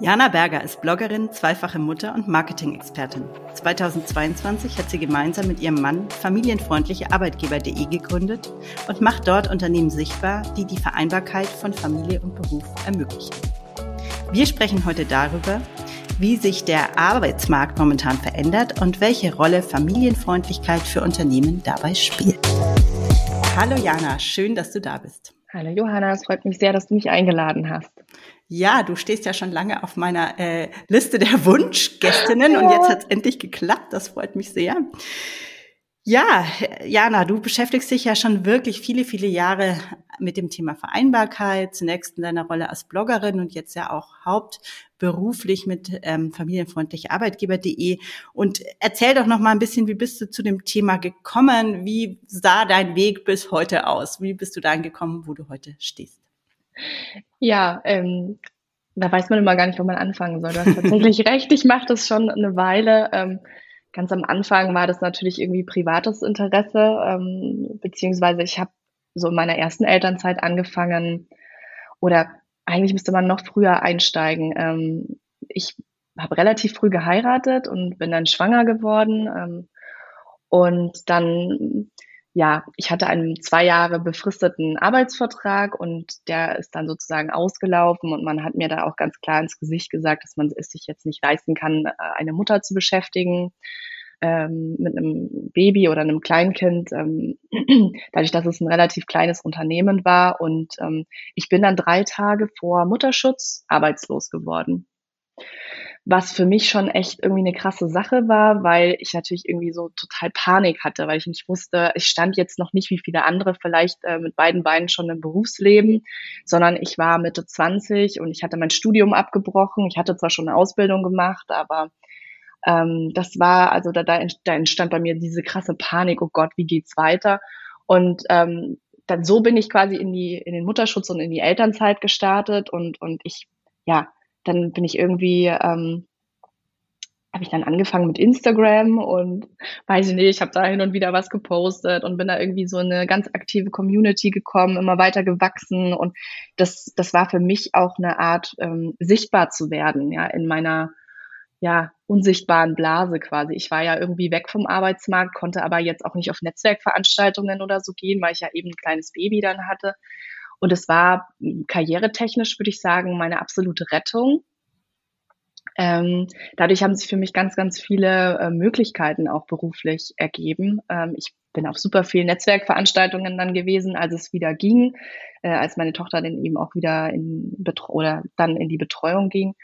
Jana Berger ist Bloggerin, zweifache Mutter und Marketing-Expertin. 2022 hat sie gemeinsam mit ihrem Mann familienfreundliche Arbeitgeber.de gegründet und macht dort Unternehmen sichtbar, die die Vereinbarkeit von Familie und Beruf ermöglichen. Wir sprechen heute darüber, wie sich der Arbeitsmarkt momentan verändert und welche Rolle Familienfreundlichkeit für Unternehmen dabei spielt. Hallo Jana, schön, dass du da bist. Hallo Johanna, es freut mich sehr, dass du mich eingeladen hast. Ja, du stehst ja schon lange auf meiner äh, Liste der Wunschgästinnen ja. und jetzt hat es endlich geklappt. Das freut mich sehr. Ja, Jana, du beschäftigst dich ja schon wirklich viele, viele Jahre mit dem Thema Vereinbarkeit, zunächst in deiner Rolle als Bloggerin und jetzt ja auch hauptberuflich mit ähm, familienfreundlicharbeitgeber.de. Und erzähl doch noch mal ein bisschen, wie bist du zu dem Thema gekommen? Wie sah dein Weg bis heute aus? Wie bist du dahin gekommen, wo du heute stehst? Ja, ähm, da weiß man immer gar nicht, wo man anfangen soll. Du hast tatsächlich recht, ich mache das schon eine Weile. Ähm, ganz am Anfang war das natürlich irgendwie privates Interesse, ähm, beziehungsweise ich habe so in meiner ersten Elternzeit angefangen oder eigentlich müsste man noch früher einsteigen. Ähm, ich habe relativ früh geheiratet und bin dann schwanger geworden ähm, und dann ja, ich hatte einen zwei Jahre befristeten Arbeitsvertrag und der ist dann sozusagen ausgelaufen und man hat mir da auch ganz klar ins Gesicht gesagt, dass man es sich jetzt nicht leisten kann, äh, eine Mutter zu beschäftigen ähm, mit einem Baby oder einem Kleinkind, ähm, dadurch, dass es ein relativ kleines Unternehmen war und ähm, ich bin dann drei Tage vor Mutterschutz arbeitslos geworden was für mich schon echt irgendwie eine krasse Sache war, weil ich natürlich irgendwie so total Panik hatte, weil ich nicht wusste, ich stand jetzt noch nicht wie viele andere vielleicht äh, mit beiden Beinen schon im Berufsleben, sondern ich war Mitte 20 und ich hatte mein Studium abgebrochen. Ich hatte zwar schon eine Ausbildung gemacht, aber ähm, das war, also da, da entstand bei mir diese krasse Panik, oh Gott, wie geht's weiter? Und ähm, dann so bin ich quasi in die in den Mutterschutz und in die Elternzeit gestartet und und ich ja dann bin ich irgendwie, ähm, habe ich dann angefangen mit Instagram und weiß ich nicht, ich habe da hin und wieder was gepostet und bin da irgendwie so eine ganz aktive Community gekommen, immer weiter gewachsen und das, das war für mich auch eine Art, ähm, sichtbar zu werden, ja, in meiner ja, unsichtbaren Blase quasi. Ich war ja irgendwie weg vom Arbeitsmarkt, konnte aber jetzt auch nicht auf Netzwerkveranstaltungen oder so gehen, weil ich ja eben ein kleines Baby dann hatte. Und es war karrieretechnisch, würde ich sagen, meine absolute Rettung. Ähm, dadurch haben sich für mich ganz, ganz viele äh, Möglichkeiten auch beruflich ergeben. Ähm, ich bin auf super vielen Netzwerkveranstaltungen dann gewesen, als es wieder ging, äh, als meine Tochter dann eben auch wieder in Betro oder dann in die Betreuung ging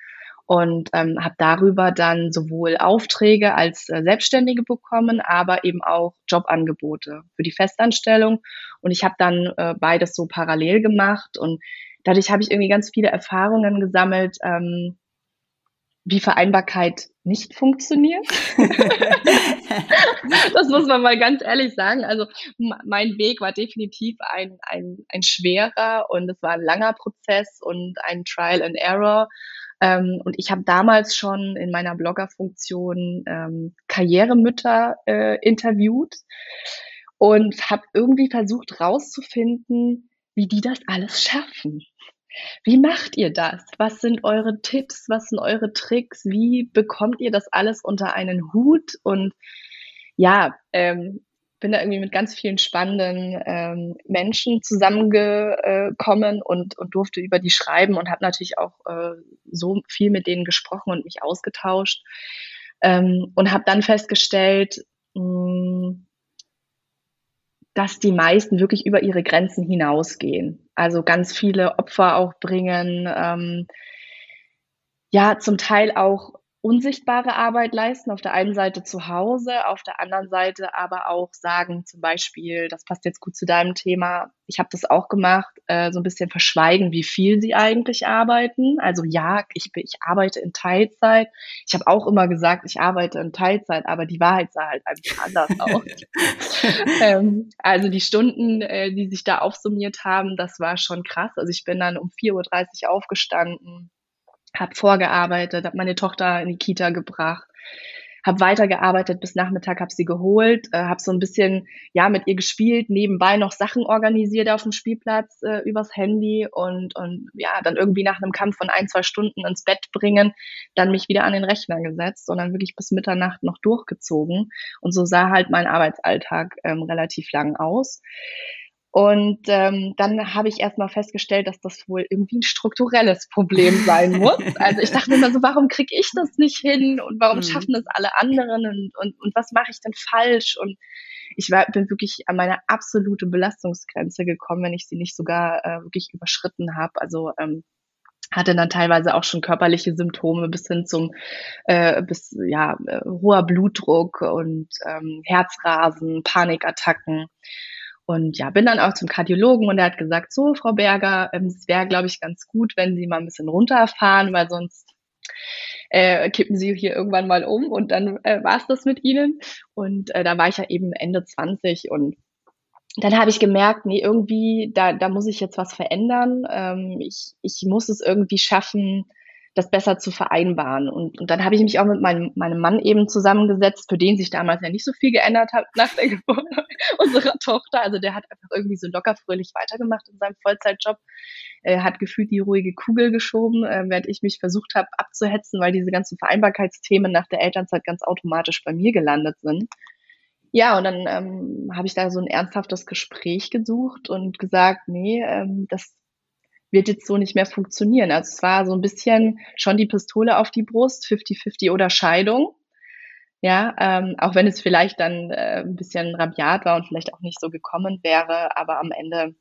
und ähm, habe darüber dann sowohl Aufträge als äh, Selbstständige bekommen, aber eben auch Jobangebote für die Festanstellung. Und ich habe dann äh, beides so parallel gemacht und dadurch habe ich irgendwie ganz viele Erfahrungen gesammelt, ähm, wie Vereinbarkeit nicht funktioniert. das muss man mal ganz ehrlich sagen. Also mein Weg war definitiv ein, ein, ein schwerer und es war ein langer Prozess und ein Trial and Error. Ähm, und ich habe damals schon in meiner Bloggerfunktion ähm, Karrieremütter äh, interviewt und habe irgendwie versucht rauszufinden, wie die das alles schaffen. Wie macht ihr das? Was sind eure Tipps? Was sind eure Tricks? Wie bekommt ihr das alles unter einen Hut? Und ja, ähm, bin da irgendwie mit ganz vielen spannenden ähm, Menschen zusammengekommen und, und durfte über die schreiben und habe natürlich auch äh, so viel mit denen gesprochen und mich ausgetauscht ähm, und habe dann festgestellt, mh, hm, dass die meisten wirklich über ihre Grenzen hinausgehen. Also ganz viele Opfer auch bringen, ähm, ja, zum Teil auch unsichtbare Arbeit leisten, auf der einen Seite zu Hause, auf der anderen Seite aber auch sagen, zum Beispiel, das passt jetzt gut zu deinem Thema, ich habe das auch gemacht, äh, so ein bisschen verschweigen, wie viel sie eigentlich arbeiten. Also ja, ich, ich arbeite in Teilzeit. Ich habe auch immer gesagt, ich arbeite in Teilzeit, aber die Wahrheit sah halt einfach anders aus. ähm, also die Stunden, äh, die sich da aufsummiert haben, das war schon krass. Also ich bin dann um 4.30 Uhr aufgestanden, habe vorgearbeitet, habe meine Tochter in die Kita gebracht, habe weitergearbeitet bis Nachmittag, habe sie geholt, äh, habe so ein bisschen ja mit ihr gespielt, nebenbei noch Sachen organisiert auf dem Spielplatz äh, übers Handy und und ja dann irgendwie nach einem Kampf von ein zwei Stunden ins Bett bringen, dann mich wieder an den Rechner gesetzt und dann wirklich bis Mitternacht noch durchgezogen und so sah halt mein Arbeitsalltag ähm, relativ lang aus. Und ähm, dann habe ich erstmal festgestellt, dass das wohl irgendwie ein strukturelles Problem sein muss. Also ich dachte mir immer so, warum kriege ich das nicht hin und warum mhm. schaffen das alle anderen und, und, und was mache ich denn falsch? Und ich war, bin wirklich an meine absolute Belastungsgrenze gekommen, wenn ich sie nicht sogar äh, wirklich überschritten habe. Also ähm, hatte dann teilweise auch schon körperliche Symptome bis hin zum äh, bis ja äh, hoher Blutdruck und ähm, Herzrasen, Panikattacken. Und ja, bin dann auch zum Kardiologen und er hat gesagt, so, Frau Berger, ähm, es wäre, glaube ich, ganz gut, wenn Sie mal ein bisschen runterfahren, weil sonst äh, kippen Sie hier irgendwann mal um und dann äh, war es das mit Ihnen. Und äh, da war ich ja eben Ende 20 und dann habe ich gemerkt, nee, irgendwie, da, da muss ich jetzt was verändern. Ähm, ich, ich muss es irgendwie schaffen, das besser zu vereinbaren. Und, und dann habe ich mich auch mit meinem, meinem Mann eben zusammengesetzt, für den sich damals ja nicht so viel geändert hat nach der Geburt unserer Tochter. Also der hat einfach irgendwie so locker fröhlich weitergemacht in seinem Vollzeitjob. Er hat gefühlt die ruhige Kugel geschoben, äh, während ich mich versucht habe abzuhetzen, weil diese ganzen Vereinbarkeitsthemen nach der Elternzeit ganz automatisch bei mir gelandet sind. Ja, und dann ähm, habe ich da so ein ernsthaftes Gespräch gesucht und gesagt, nee, ähm, das wird jetzt so nicht mehr funktionieren. Also es war so ein bisschen schon die Pistole auf die Brust, 50-50 oder Scheidung. Ja, ähm, auch wenn es vielleicht dann äh, ein bisschen rabiat war und vielleicht auch nicht so gekommen wäre, aber am Ende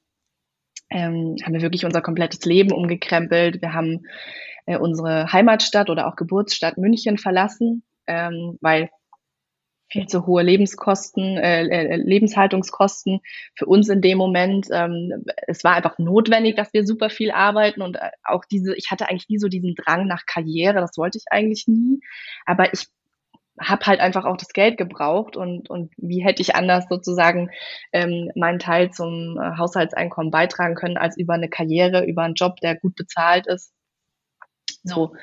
ähm, haben wir wirklich unser komplettes Leben umgekrempelt. Wir haben äh, unsere Heimatstadt oder auch Geburtsstadt München verlassen, ähm, weil viel zu hohe Lebenskosten, äh, äh, Lebenshaltungskosten für uns in dem Moment. Ähm, es war einfach notwendig, dass wir super viel arbeiten und äh, auch diese, ich hatte eigentlich nie so diesen Drang nach Karriere, das wollte ich eigentlich nie, aber ich habe halt einfach auch das Geld gebraucht und, und wie hätte ich anders sozusagen ähm, meinen Teil zum äh, Haushaltseinkommen beitragen können, als über eine Karriere, über einen Job, der gut bezahlt ist. So.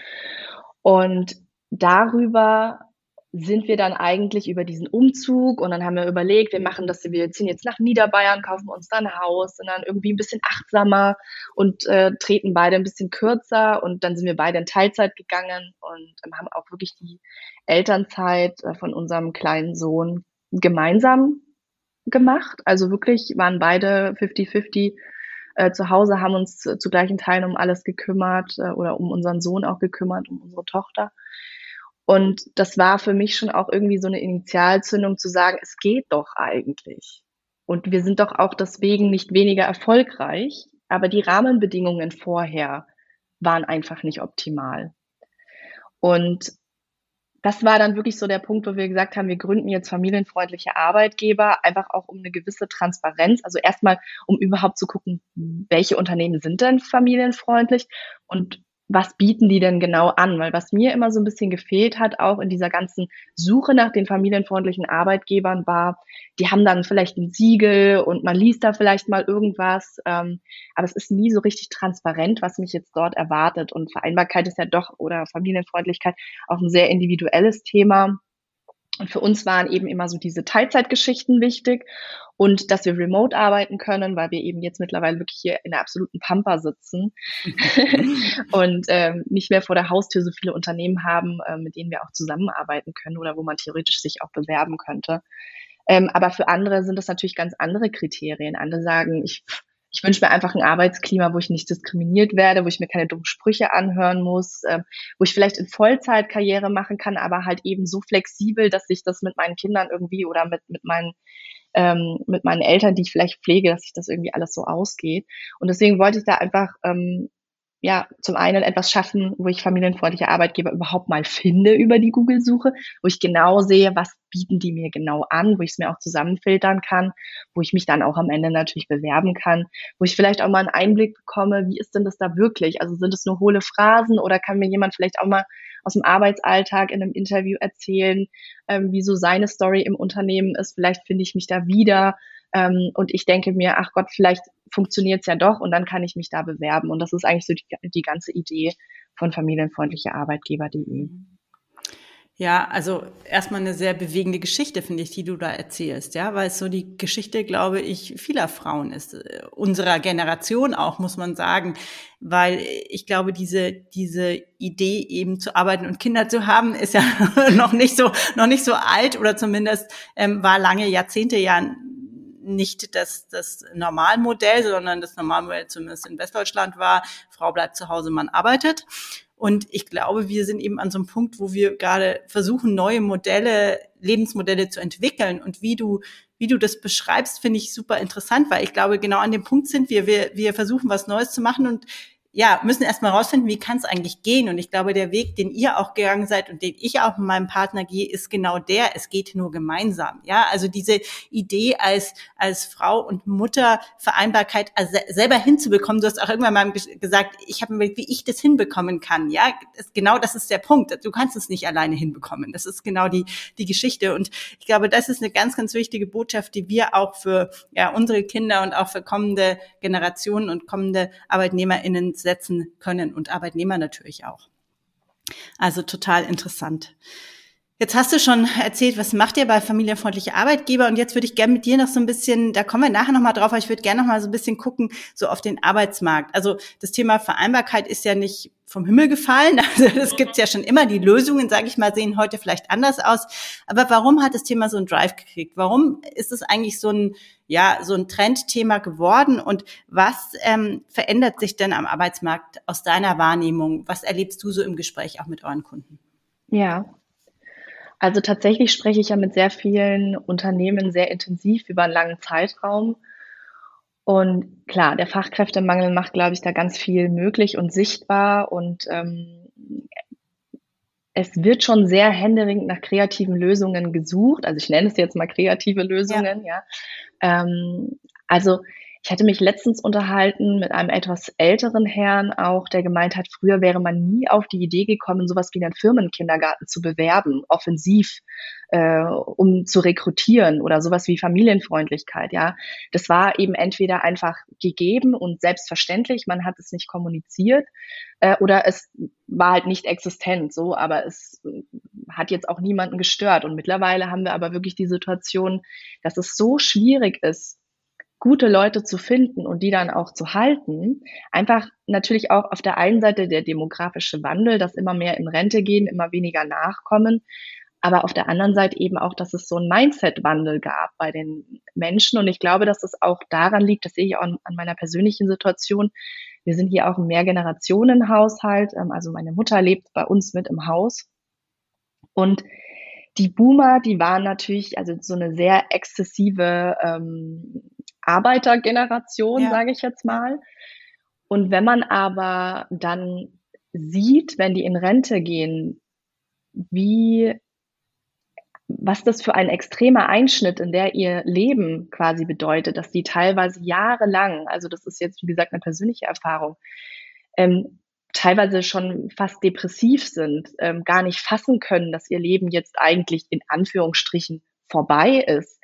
Und darüber sind wir dann eigentlich über diesen Umzug und dann haben wir überlegt, wir machen das, wir ziehen jetzt nach Niederbayern, kaufen uns dann ein Haus, sind dann irgendwie ein bisschen achtsamer und äh, treten beide ein bisschen kürzer und dann sind wir beide in Teilzeit gegangen und ähm, haben auch wirklich die Elternzeit äh, von unserem kleinen Sohn gemeinsam gemacht. Also wirklich waren beide 50-50 äh, zu Hause, haben uns zu, zu gleichen Teilen um alles gekümmert äh, oder um unseren Sohn auch gekümmert, um unsere Tochter. Und das war für mich schon auch irgendwie so eine Initialzündung zu sagen, es geht doch eigentlich. Und wir sind doch auch deswegen nicht weniger erfolgreich, aber die Rahmenbedingungen vorher waren einfach nicht optimal. Und das war dann wirklich so der Punkt, wo wir gesagt haben, wir gründen jetzt familienfreundliche Arbeitgeber, einfach auch um eine gewisse Transparenz, also erstmal, um überhaupt zu gucken, welche Unternehmen sind denn familienfreundlich und was bieten die denn genau an? Weil was mir immer so ein bisschen gefehlt hat, auch in dieser ganzen Suche nach den familienfreundlichen Arbeitgebern, war, die haben dann vielleicht ein Siegel und man liest da vielleicht mal irgendwas, ähm, aber es ist nie so richtig transparent, was mich jetzt dort erwartet. Und Vereinbarkeit ist ja doch oder Familienfreundlichkeit auch ein sehr individuelles Thema. Und für uns waren eben immer so diese Teilzeitgeschichten wichtig und dass wir remote arbeiten können, weil wir eben jetzt mittlerweile wirklich hier in der absoluten Pampa sitzen und ähm, nicht mehr vor der Haustür so viele Unternehmen haben, äh, mit denen wir auch zusammenarbeiten können oder wo man theoretisch sich auch bewerben könnte. Ähm, aber für andere sind das natürlich ganz andere Kriterien. Andere sagen, ich ich wünsche mir einfach ein Arbeitsklima, wo ich nicht diskriminiert werde, wo ich mir keine dummen Sprüche anhören muss, äh, wo ich vielleicht in Vollzeit Karriere machen kann, aber halt eben so flexibel, dass sich das mit meinen Kindern irgendwie oder mit, mit meinen ähm, mit meinen Eltern, die ich vielleicht pflege, dass sich das irgendwie alles so ausgeht. Und deswegen wollte ich da einfach ähm, ja, zum einen etwas schaffen, wo ich familienfreundliche Arbeitgeber überhaupt mal finde über die Google-Suche, wo ich genau sehe, was bieten die mir genau an, wo ich es mir auch zusammenfiltern kann, wo ich mich dann auch am Ende natürlich bewerben kann, wo ich vielleicht auch mal einen Einblick bekomme, wie ist denn das da wirklich? Also sind es nur hohle Phrasen oder kann mir jemand vielleicht auch mal aus dem Arbeitsalltag in einem Interview erzählen, ähm, wie so seine Story im Unternehmen ist? Vielleicht finde ich mich da wieder. Ähm, und ich denke mir, ach Gott, vielleicht funktioniert es ja doch und dann kann ich mich da bewerben. Und das ist eigentlich so die, die ganze Idee von familienfreundlicher Arbeitgeber.de. Ja, also erstmal eine sehr bewegende Geschichte, finde ich, die du da erzählst, ja, weil es so die Geschichte, glaube ich, vieler Frauen ist, äh, unserer Generation auch, muss man sagen, weil ich glaube, diese, diese Idee eben zu arbeiten und Kinder zu haben, ist ja noch nicht so, noch nicht so alt oder zumindest ähm, war lange Jahrzehnte ja nicht das, das Normalmodell, sondern das Normalmodell zumindest in Westdeutschland war, Frau bleibt zu Hause, man arbeitet. Und ich glaube, wir sind eben an so einem Punkt, wo wir gerade versuchen, neue Modelle, Lebensmodelle zu entwickeln. Und wie du, wie du das beschreibst, finde ich super interessant, weil ich glaube, genau an dem Punkt sind wir. Wir, wir versuchen, was Neues zu machen und ja, müssen erstmal rausfinden, wie kann es eigentlich gehen. Und ich glaube, der Weg, den ihr auch gegangen seid und den ich auch mit meinem Partner gehe, ist genau der, es geht nur gemeinsam. Ja, also diese Idee als, als Frau und Mutter Vereinbarkeit also selber hinzubekommen. Du hast auch irgendwann mal gesagt, ich habe mir, wie ich das hinbekommen kann. Ja, das, genau das ist der Punkt. Du kannst es nicht alleine hinbekommen. Das ist genau die, die Geschichte. Und ich glaube, das ist eine ganz, ganz wichtige Botschaft, die wir auch für ja, unsere Kinder und auch für kommende Generationen und kommende ArbeitnehmerInnen setzen können und Arbeitnehmer natürlich auch. Also total interessant. Jetzt hast du schon erzählt, was macht ihr bei familienfreundliche Arbeitgeber? Und jetzt würde ich gerne mit dir noch so ein bisschen, da kommen wir nachher nochmal drauf, aber ich würde gerne noch mal so ein bisschen gucken, so auf den Arbeitsmarkt. Also das Thema Vereinbarkeit ist ja nicht vom Himmel gefallen. Also das gibt's ja schon immer. Die Lösungen, sage ich mal, sehen heute vielleicht anders aus. Aber warum hat das Thema so einen Drive gekriegt? Warum ist es eigentlich so ein, ja, so ein Trendthema geworden? Und was ähm, verändert sich denn am Arbeitsmarkt aus deiner Wahrnehmung? Was erlebst du so im Gespräch auch mit euren Kunden? Ja, also tatsächlich spreche ich ja mit sehr vielen Unternehmen sehr intensiv über einen langen Zeitraum. Und klar, der Fachkräftemangel macht, glaube ich, da ganz viel möglich und sichtbar. Und ähm, es wird schon sehr händeringend nach kreativen Lösungen gesucht. Also ich nenne es jetzt mal kreative Lösungen, ja. ja. Ähm, also ich hatte mich letztens unterhalten mit einem etwas älteren Herrn auch, der gemeint hat, früher wäre man nie auf die Idee gekommen, sowas wie einen Firmenkindergarten zu bewerben, offensiv, äh, um zu rekrutieren oder sowas wie Familienfreundlichkeit, ja. Das war eben entweder einfach gegeben und selbstverständlich, man hat es nicht kommuniziert, äh, oder es war halt nicht existent, so, aber es hat jetzt auch niemanden gestört. Und mittlerweile haben wir aber wirklich die Situation, dass es so schwierig ist, gute Leute zu finden und die dann auch zu halten. Einfach natürlich auch auf der einen Seite der demografische Wandel, dass immer mehr in Rente gehen, immer weniger nachkommen. Aber auf der anderen Seite eben auch, dass es so einen Mindset-Wandel gab bei den Menschen. Und ich glaube, dass es auch daran liegt, das sehe ich auch an, meiner persönlichen Situation. Wir sind hier auch ein Mehrgenerationenhaushalt. Ähm, also meine Mutter lebt bei uns mit im Haus. Und die Boomer, die waren natürlich also so eine sehr exzessive ähm, Arbeitergeneration, ja. sage ich jetzt mal. Und wenn man aber dann sieht, wenn die in Rente gehen, wie was das für ein extremer Einschnitt in der ihr Leben quasi bedeutet, dass die teilweise jahrelang, also das ist jetzt wie gesagt eine persönliche Erfahrung, ähm, teilweise schon fast depressiv sind, ähm, gar nicht fassen können, dass ihr Leben jetzt eigentlich in Anführungsstrichen vorbei ist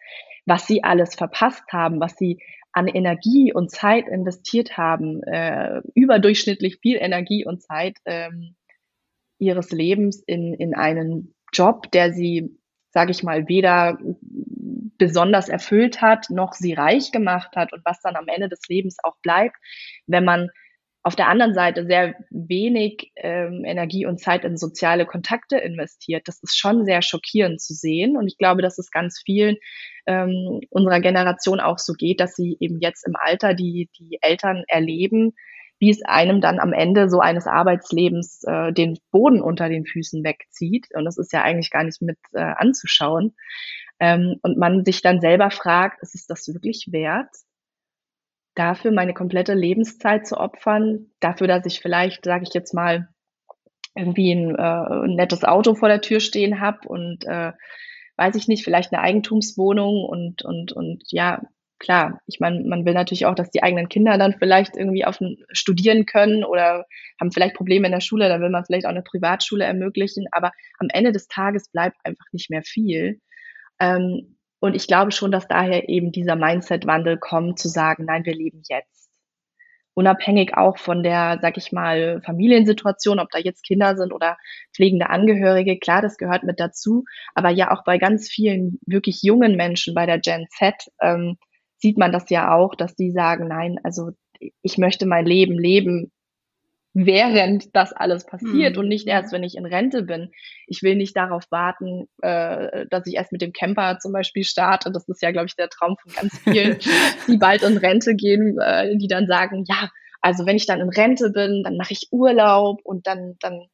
was sie alles verpasst haben, was sie an Energie und Zeit investiert haben, äh, überdurchschnittlich viel Energie und Zeit ähm, ihres Lebens in, in einen Job, der sie, sage ich mal, weder besonders erfüllt hat, noch sie reich gemacht hat und was dann am Ende des Lebens auch bleibt, wenn man auf der anderen Seite sehr wenig ähm, Energie und Zeit in soziale Kontakte investiert. Das ist schon sehr schockierend zu sehen. Und ich glaube, dass es ganz vielen ähm, unserer Generation auch so geht, dass sie eben jetzt im Alter die, die Eltern erleben, wie es einem dann am Ende so eines Arbeitslebens äh, den Boden unter den Füßen wegzieht. Und das ist ja eigentlich gar nicht mit äh, anzuschauen. Ähm, und man sich dann selber fragt, ist es das wirklich wert? Dafür meine komplette Lebenszeit zu opfern, dafür, dass ich vielleicht, sage ich jetzt mal, irgendwie ein, äh, ein nettes Auto vor der Tür stehen habe und äh, weiß ich nicht, vielleicht eine Eigentumswohnung und und und ja, klar, ich meine, man will natürlich auch, dass die eigenen Kinder dann vielleicht irgendwie auf ein, studieren können oder haben vielleicht Probleme in der Schule, dann will man vielleicht auch eine Privatschule ermöglichen, aber am Ende des Tages bleibt einfach nicht mehr viel. Ähm, und ich glaube schon, dass daher eben dieser Mindset-Wandel kommt, zu sagen, nein, wir leben jetzt. unabhängig auch von der, sag ich mal, Familiensituation, ob da jetzt Kinder sind oder pflegende Angehörige, klar, das gehört mit dazu. Aber ja, auch bei ganz vielen wirklich jungen Menschen bei der Gen Z ähm, sieht man das ja auch, dass die sagen, nein, also ich möchte mein Leben leben, während das alles passiert mhm. und nicht erst, wenn ich in Rente bin. Ich will nicht darauf warten, äh, dass ich erst mit dem Camper zum Beispiel starte. Das ist ja, glaube ich, der Traum von ganz vielen, die bald in Rente gehen, äh, die dann sagen, ja, also wenn ich dann in Rente bin, dann mache ich Urlaub und dann, dann,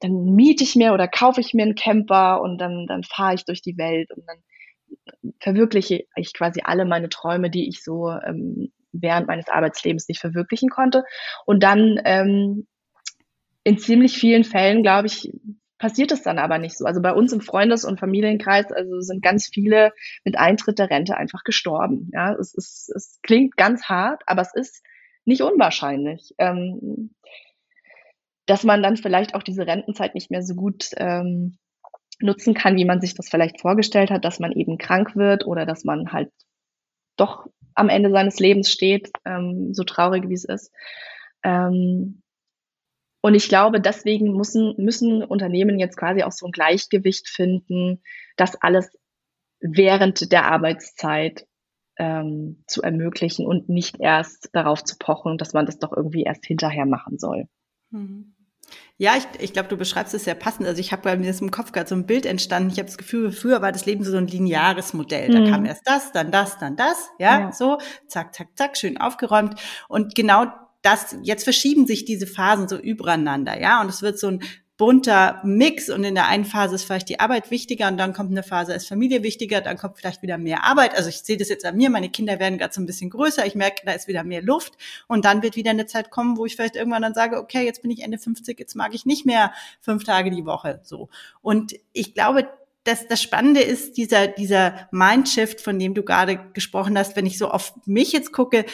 dann miete ich mir oder kaufe ich mir einen Camper und dann, dann fahre ich durch die Welt und dann verwirkliche ich quasi alle meine Träume, die ich so ähm, während meines Arbeitslebens nicht verwirklichen konnte. Und dann ähm, in ziemlich vielen Fällen, glaube ich, passiert es dann aber nicht so. Also bei uns im Freundes- und Familienkreis, also sind ganz viele mit Eintritt der Rente einfach gestorben. Ja, es ist, es klingt ganz hart, aber es ist nicht unwahrscheinlich, ähm, dass man dann vielleicht auch diese Rentenzeit nicht mehr so gut ähm, nutzen kann, wie man sich das vielleicht vorgestellt hat, dass man eben krank wird oder dass man halt doch am Ende seines Lebens steht, ähm, so traurig wie es ist. Ähm, und ich glaube, deswegen müssen, müssen Unternehmen jetzt quasi auch so ein Gleichgewicht finden, das alles während der Arbeitszeit ähm, zu ermöglichen und nicht erst darauf zu pochen, dass man das doch irgendwie erst hinterher machen soll. Mhm. Ja, ich, ich glaube, du beschreibst es sehr passend. Also ich habe bei mir im Kopf gerade so ein Bild entstanden. Ich habe das Gefühl, früher war das Leben so ein lineares Modell. Da mhm. kam erst das, dann das, dann das, ja, ja, so, zack, zack, zack, schön aufgeräumt. Und genau das, jetzt verschieben sich diese Phasen so übereinander, ja, und es wird so ein bunter Mix und in der einen Phase ist vielleicht die Arbeit wichtiger und dann kommt eine Phase, ist Familie wichtiger, dann kommt vielleicht wieder mehr Arbeit. Also ich sehe das jetzt an mir, meine Kinder werden gerade so ein bisschen größer, ich merke, da ist wieder mehr Luft und dann wird wieder eine Zeit kommen, wo ich vielleicht irgendwann dann sage, okay, jetzt bin ich Ende 50, jetzt mag ich nicht mehr fünf Tage die Woche so. Und ich glaube, das, das Spannende ist dieser, dieser Mindshift, von dem du gerade gesprochen hast, wenn ich so auf mich jetzt gucke,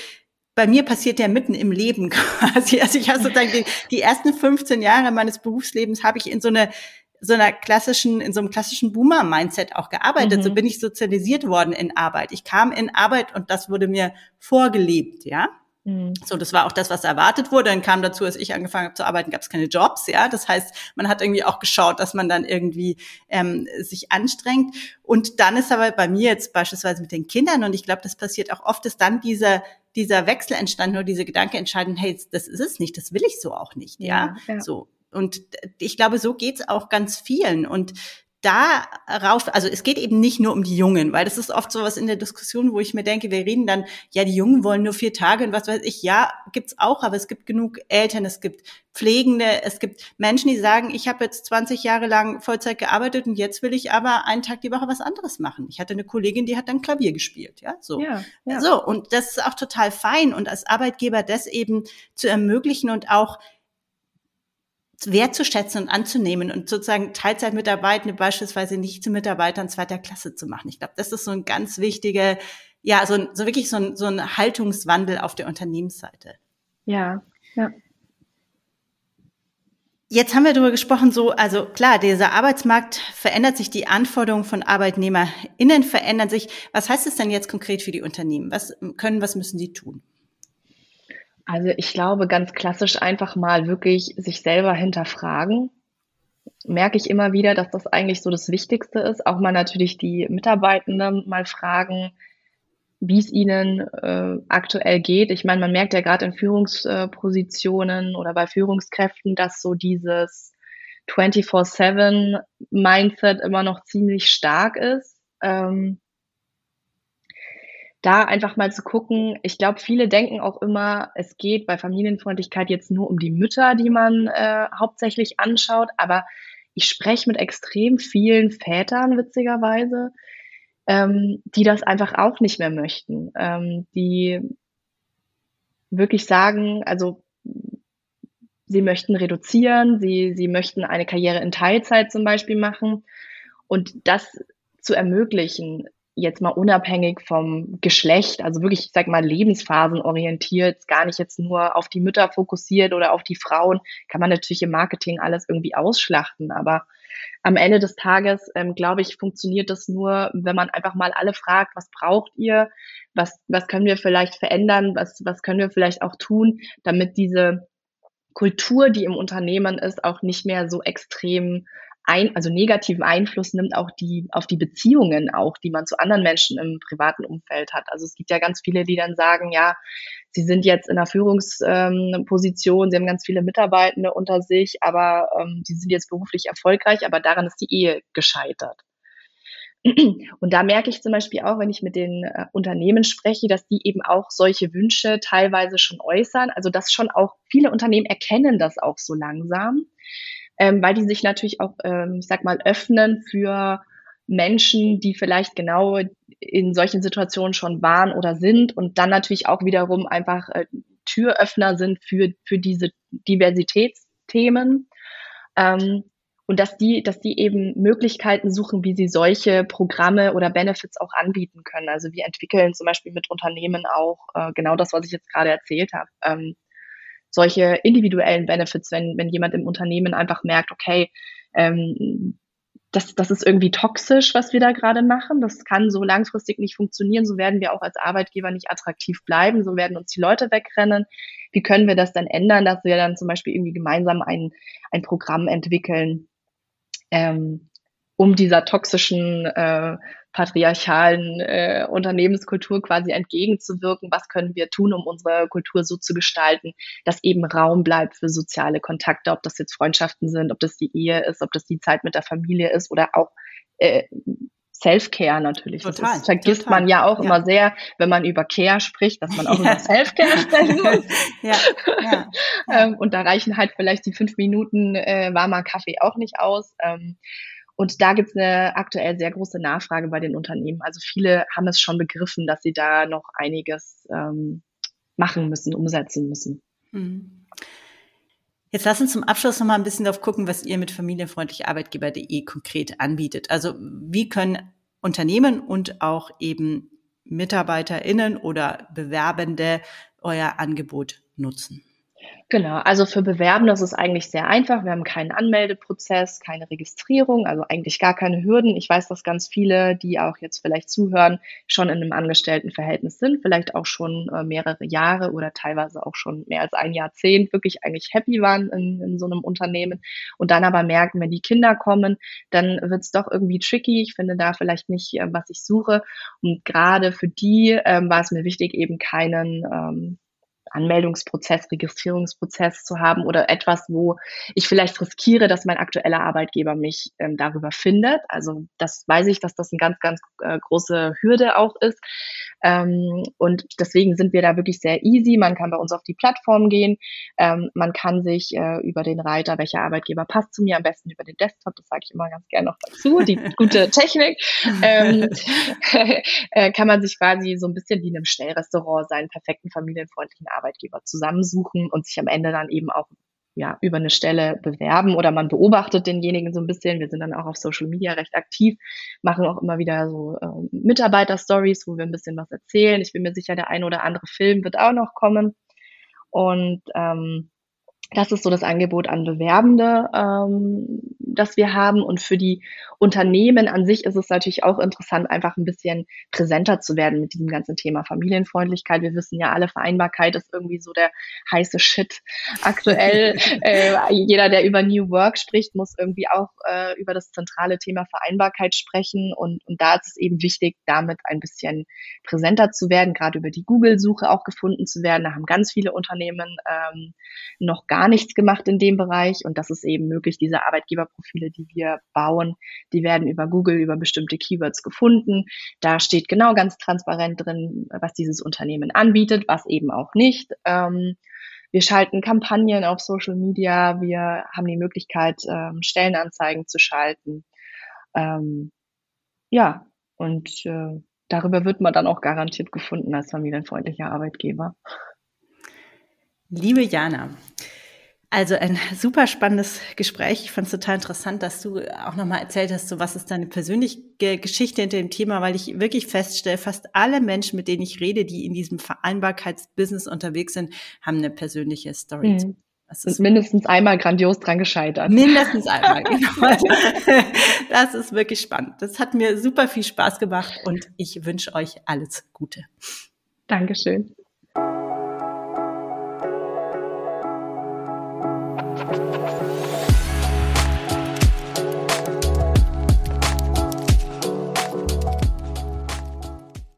bei mir passiert ja mitten im Leben quasi. Also ich habe sozusagen die, die ersten 15 Jahre meines Berufslebens habe ich in so eine so einer klassischen, in so einem klassischen Boomer-Mindset auch gearbeitet. Mhm. So bin ich sozialisiert worden in Arbeit. Ich kam in Arbeit und das wurde mir vorgelebt, ja. Mhm. So, das war auch das, was erwartet wurde. Dann kam dazu, als ich angefangen habe zu arbeiten, gab es keine Jobs, ja. Das heißt, man hat irgendwie auch geschaut, dass man dann irgendwie ähm, sich anstrengt. Und dann ist aber bei mir jetzt beispielsweise mit den Kindern, und ich glaube, das passiert auch oft, ist dann dieser dieser Wechsel entstanden, nur diese Gedanke entscheiden, hey, das ist es nicht, das will ich so auch nicht, ja, ja. so. Und ich glaube, so geht's auch ganz vielen. Und darauf, also es geht eben nicht nur um die Jungen, weil das ist oft so was in der Diskussion, wo ich mir denke, wir reden dann, ja, die Jungen wollen nur vier Tage und was weiß ich, ja, gibt's auch, aber es gibt genug Eltern, es gibt Pflegende, es gibt Menschen, die sagen, ich habe jetzt 20 Jahre lang Vollzeit gearbeitet und jetzt will ich aber einen Tag die Woche was anderes machen. Ich hatte eine Kollegin, die hat dann Klavier gespielt, ja, so. Ja, ja. So, und das ist auch total fein und als Arbeitgeber das eben zu ermöglichen und auch wertzuschätzen und anzunehmen und sozusagen Teilzeitmitarbeitende beispielsweise nicht zu Mitarbeitern zweiter Klasse zu machen. Ich glaube, das ist so ein ganz wichtiger, ja, so, so wirklich so ein, so ein Haltungswandel auf der Unternehmensseite. Ja, ja. Jetzt haben wir darüber gesprochen, so, also klar, dieser Arbeitsmarkt verändert sich, die Anforderungen von ArbeitnehmerInnen verändern sich. Was heißt es denn jetzt konkret für die Unternehmen? Was können, was müssen sie tun? Also ich glaube ganz klassisch einfach mal wirklich sich selber hinterfragen. Merke ich immer wieder, dass das eigentlich so das Wichtigste ist. Auch mal natürlich die Mitarbeitenden mal fragen, wie es ihnen äh, aktuell geht. Ich meine, man merkt ja gerade in Führungspositionen oder bei Führungskräften, dass so dieses 24-7 Mindset immer noch ziemlich stark ist. Ähm, da einfach mal zu gucken. Ich glaube, viele denken auch immer, es geht bei Familienfreundlichkeit jetzt nur um die Mütter, die man äh, hauptsächlich anschaut. Aber ich spreche mit extrem vielen Vätern, witzigerweise, ähm, die das einfach auch nicht mehr möchten. Ähm, die wirklich sagen, also sie möchten reduzieren, sie, sie möchten eine Karriere in Teilzeit zum Beispiel machen. Und das zu ermöglichen, jetzt mal unabhängig vom Geschlecht, also wirklich, ich sag mal, Lebensphasen orientiert, gar nicht jetzt nur auf die Mütter fokussiert oder auf die Frauen, kann man natürlich im Marketing alles irgendwie ausschlachten, aber am Ende des Tages, ähm, glaube ich, funktioniert das nur, wenn man einfach mal alle fragt, was braucht ihr, was, was können wir vielleicht verändern, was, was können wir vielleicht auch tun, damit diese Kultur, die im Unternehmen ist, auch nicht mehr so extrem ein, also negativen Einfluss nimmt auch die auf die Beziehungen auch, die man zu anderen Menschen im privaten Umfeld hat. Also es gibt ja ganz viele, die dann sagen, ja, sie sind jetzt in einer Führungsposition, ähm, sie haben ganz viele Mitarbeitende unter sich, aber ähm, sie sind jetzt beruflich erfolgreich, aber daran ist die Ehe gescheitert. Und da merke ich zum Beispiel auch, wenn ich mit den äh, Unternehmen spreche, dass die eben auch solche Wünsche teilweise schon äußern. Also dass schon auch viele Unternehmen erkennen das auch so langsam, ähm, weil die sich natürlich auch, ähm, ich sag mal, öffnen für Menschen, die vielleicht genau in solchen Situationen schon waren oder sind und dann natürlich auch wiederum einfach äh, Türöffner sind für, für diese Diversitätsthemen. Ähm, und dass die, dass die eben Möglichkeiten suchen, wie sie solche Programme oder Benefits auch anbieten können. Also wir entwickeln zum Beispiel mit Unternehmen auch äh, genau das, was ich jetzt gerade erzählt habe. Ähm, solche individuellen Benefits, wenn, wenn jemand im Unternehmen einfach merkt, okay, ähm, das, das ist irgendwie toxisch, was wir da gerade machen. Das kann so langfristig nicht funktionieren. So werden wir auch als Arbeitgeber nicht attraktiv bleiben. So werden uns die Leute wegrennen. Wie können wir das dann ändern, dass wir dann zum Beispiel irgendwie gemeinsam ein, ein Programm entwickeln, ähm, um dieser toxischen äh, patriarchalen äh, Unternehmenskultur quasi entgegenzuwirken. Was können wir tun, um unsere Kultur so zu gestalten, dass eben Raum bleibt für soziale Kontakte, ob das jetzt Freundschaften sind, ob das die Ehe ist, ob das die Zeit mit der Familie ist oder auch äh, Self-Care natürlich. Total, das ist, vergisst total. man ja auch ja. immer sehr, wenn man über Care spricht, dass man auch ja. über Self-Care sprechen muss. ja, ja, ähm, und da reichen halt vielleicht die fünf Minuten äh, warmer Kaffee auch nicht aus. Ähm, und da gibt es eine aktuell sehr große Nachfrage bei den Unternehmen. Also viele haben es schon begriffen, dass sie da noch einiges ähm, machen müssen, umsetzen müssen. Mhm. Jetzt lass uns zum Abschluss noch mal ein bisschen darauf gucken, was ihr mit familienfreundlicharbeitgeber.de konkret anbietet. Also wie können Unternehmen und auch eben MitarbeiterInnen oder Bewerbende euer Angebot nutzen? Genau, also für Bewerben, das ist eigentlich sehr einfach. Wir haben keinen Anmeldeprozess, keine Registrierung, also eigentlich gar keine Hürden. Ich weiß, dass ganz viele, die auch jetzt vielleicht zuhören, schon in einem Angestelltenverhältnis sind, vielleicht auch schon äh, mehrere Jahre oder teilweise auch schon mehr als ein Jahrzehnt wirklich eigentlich happy waren in, in so einem Unternehmen und dann aber merken, wenn die Kinder kommen, dann wird es doch irgendwie tricky. Ich finde da vielleicht nicht, äh, was ich suche. Und gerade für die ähm, war es mir wichtig, eben keinen ähm, Anmeldungsprozess, Registrierungsprozess zu haben oder etwas, wo ich vielleicht riskiere, dass mein aktueller Arbeitgeber mich ähm, darüber findet. Also das weiß ich, dass das eine ganz, ganz äh, große Hürde auch ist. Ähm, und deswegen sind wir da wirklich sehr easy. Man kann bei uns auf die Plattform gehen. Ähm, man kann sich äh, über den Reiter, welcher Arbeitgeber passt zu mir, am besten über den Desktop, das sage ich immer ganz gerne noch dazu, die gute Technik, ähm, äh, kann man sich quasi so ein bisschen wie in einem Schnellrestaurant seinen perfekten familienfreundlichen Arbeitgeber zusammensuchen und sich am Ende dann eben auch ja, über eine Stelle bewerben oder man beobachtet denjenigen so ein bisschen. Wir sind dann auch auf Social Media recht aktiv, machen auch immer wieder so äh, Mitarbeiter-Stories, wo wir ein bisschen was erzählen. Ich bin mir sicher, der ein oder andere Film wird auch noch kommen. Und ähm, das ist so das Angebot an Bewerbende, ähm, das wir haben. Und für die Unternehmen an sich ist es natürlich auch interessant, einfach ein bisschen präsenter zu werden mit diesem ganzen Thema Familienfreundlichkeit. Wir wissen ja alle, Vereinbarkeit ist irgendwie so der heiße Shit aktuell. äh, jeder, der über New Work spricht, muss irgendwie auch äh, über das zentrale Thema Vereinbarkeit sprechen. Und, und da ist es eben wichtig, damit ein bisschen präsenter zu werden, gerade über die Google-Suche auch gefunden zu werden. Da haben ganz viele Unternehmen ähm, noch gar nichts gemacht in dem Bereich. Und das ist eben möglich, diese Arbeitgeberprofile, die wir bauen, die werden über Google, über bestimmte Keywords gefunden. Da steht genau ganz transparent drin, was dieses Unternehmen anbietet, was eben auch nicht. Ähm, wir schalten Kampagnen auf Social Media. Wir haben die Möglichkeit, ähm, Stellenanzeigen zu schalten. Ähm, ja, und äh, darüber wird man dann auch garantiert gefunden als familienfreundlicher Arbeitgeber. Liebe Jana, also ein super spannendes Gespräch. Ich fand es total interessant, dass du auch nochmal erzählt hast, so was ist deine persönliche Geschichte hinter dem Thema, weil ich wirklich feststelle, fast alle Menschen, mit denen ich rede, die in diesem Vereinbarkeitsbusiness unterwegs sind, haben eine persönliche Story. Mhm. Das ist mindestens einmal grandios dran gescheitert. Mindestens einmal, genau. Das ist wirklich spannend. Das hat mir super viel Spaß gemacht und ich wünsche euch alles Gute. Dankeschön.